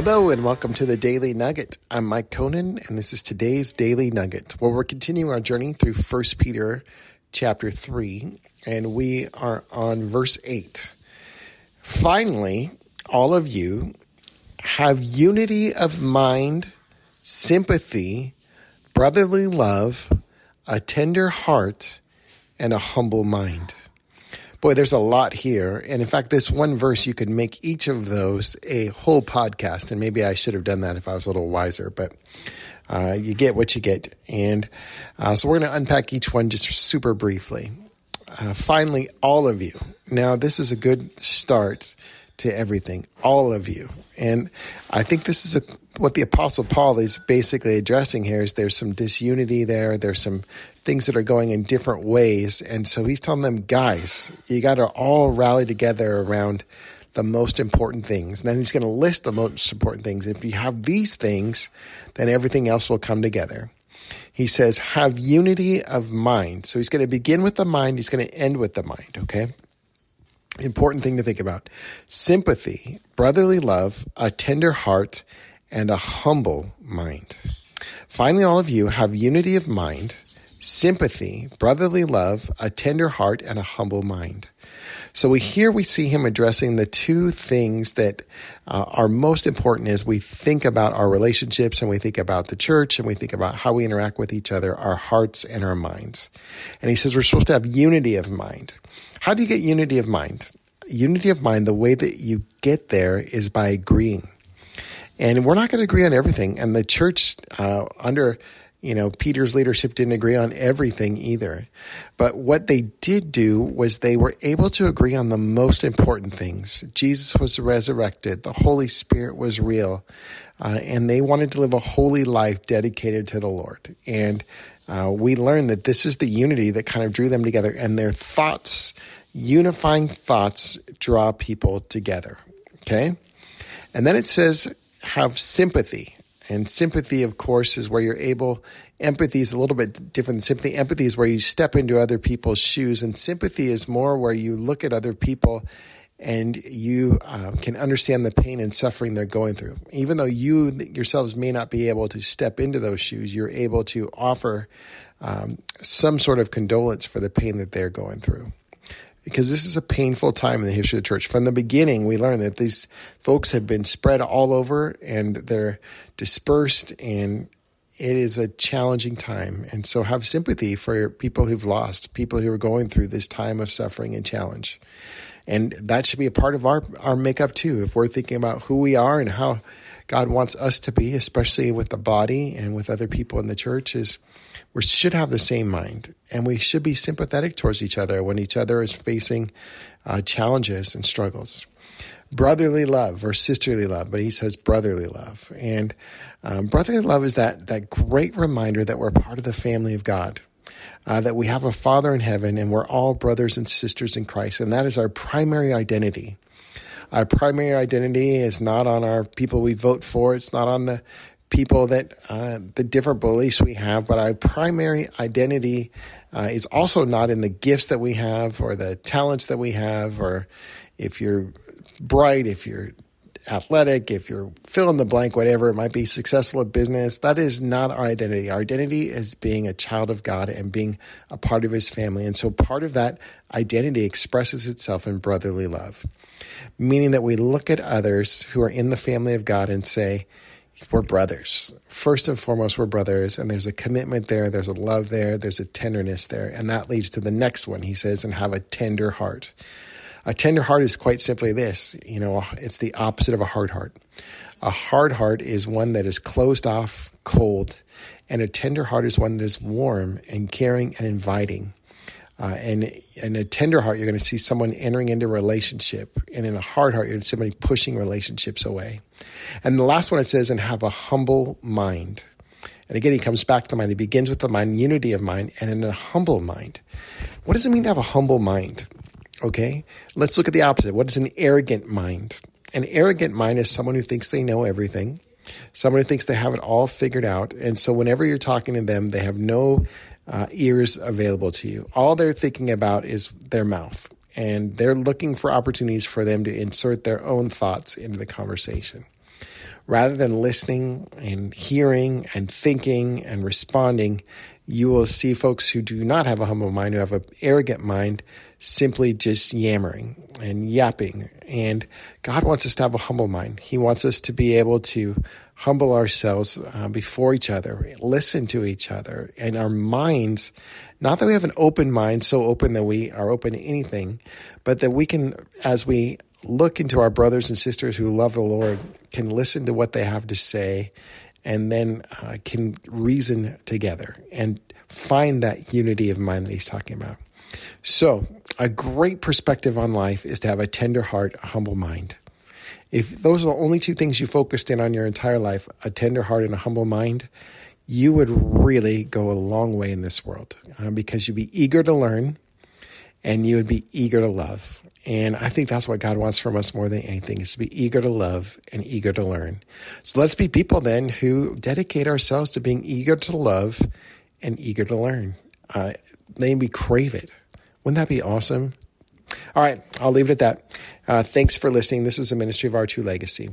Hello and welcome to the Daily Nugget. I'm Mike Conan and this is today's Daily Nugget. Well, we're continuing our journey through 1 Peter chapter 3 and we are on verse 8. Finally, all of you have unity of mind, sympathy, brotherly love, a tender heart, and a humble mind. Boy, there's a lot here. And in fact, this one verse, you could make each of those a whole podcast. And maybe I should have done that if I was a little wiser, but uh, you get what you get. And uh, so we're going to unpack each one just super briefly. Uh, finally, all of you. Now, this is a good start to everything, all of you. And I think this is a, what the Apostle Paul is basically addressing here is there's some disunity there. There's some things that are going in different ways. And so he's telling them, guys, you got to all rally together around the most important things. And then he's going to list the most important things. If you have these things, then everything else will come together. He says, have unity of mind. So he's going to begin with the mind. He's going to end with the mind. Okay important thing to think about sympathy, brotherly love, a tender heart, and a humble mind. Finally, all of you have unity of mind, sympathy, brotherly love, a tender heart, and a humble mind. So we here we see him addressing the two things that uh, are most important as we think about our relationships and we think about the church and we think about how we interact with each other, our hearts and our minds. And he says we're supposed to have unity of mind. How do you get unity of mind? Unity of mind, the way that you get there is by agreeing. And we're not going to agree on everything. And the church, uh, under you know, Peter's leadership didn't agree on everything either. But what they did do was they were able to agree on the most important things. Jesus was resurrected. The Holy Spirit was real. Uh, and they wanted to live a holy life dedicated to the Lord. And uh, we learned that this is the unity that kind of drew them together and their thoughts unifying thoughts draw people together. Okay? And then it says, have sympathy. And sympathy, of course, is where you're able, empathy is a little bit different than sympathy. Empathy is where you step into other people's shoes, and sympathy is more where you look at other people and you uh, can understand the pain and suffering they're going through. Even though you yourselves may not be able to step into those shoes, you're able to offer um, some sort of condolence for the pain that they're going through because this is a painful time in the history of the church. From the beginning, we learned that these folks have been spread all over and they're dispersed, and it is a challenging time. And so, have sympathy for people who've lost, people who are going through this time of suffering and challenge. And that should be a part of our, our makeup too. If we're thinking about who we are and how God wants us to be, especially with the body and with other people in the church, is we should have the same mind and we should be sympathetic towards each other when each other is facing uh, challenges and struggles. Brotherly love or sisterly love, but he says brotherly love. And um, brotherly love is that, that great reminder that we're part of the family of God. Uh, that we have a Father in heaven and we're all brothers and sisters in Christ, and that is our primary identity. Our primary identity is not on our people we vote for. It's not on the people that uh, the different beliefs we have, but our primary identity uh, is also not in the gifts that we have or the talents that we have, or if you're bright, if you're athletic, if you're fill in the blank, whatever it might be, successful at business. That is not our identity. Our identity is being a child of God and being a part of His family. And so part of that identity expresses itself in brotherly love, meaning that we look at others who are in the family of God and say, we're brothers. First and foremost, we're brothers, and there's a commitment there, there's a love there, there's a tenderness there, and that leads to the next one. He says, and have a tender heart. A tender heart is quite simply this you know, it's the opposite of a hard heart. A hard heart is one that is closed off, cold, and a tender heart is one that is warm and caring and inviting. Uh, and in a tender heart, you're going to see someone entering into a relationship. And in a hard heart, you're going to see somebody pushing relationships away. And the last one it says, and have a humble mind. And again, he comes back to the mind. He begins with the mind, unity of mind, and in a humble mind. What does it mean to have a humble mind? Okay. Let's look at the opposite. What is an arrogant mind? An arrogant mind is someone who thinks they know everything, someone who thinks they have it all figured out. And so whenever you're talking to them, they have no uh, ears available to you. All they're thinking about is their mouth, and they're looking for opportunities for them to insert their own thoughts into the conversation. Rather than listening and hearing and thinking and responding, you will see folks who do not have a humble mind, who have an arrogant mind, simply just yammering and yapping. And God wants us to have a humble mind. He wants us to be able to humble ourselves uh, before each other, listen to each other, and our minds. Not that we have an open mind, so open that we are open to anything, but that we can, as we look into our brothers and sisters who love the Lord, can listen to what they have to say and then uh, can reason together and find that unity of mind that he's talking about. So, a great perspective on life is to have a tender heart, a humble mind. If those are the only two things you focused in on your entire life, a tender heart and a humble mind, you would really go a long way in this world uh, because you'd be eager to learn and you would be eager to love. And I think that's what God wants from us more than anything is to be eager to love and eager to learn. So let's be people then who dedicate ourselves to being eager to love and eager to learn. Uh, we crave it. Wouldn't that be awesome? All right, I'll leave it at that. Uh, thanks for listening. This is the Ministry of R2 Legacy.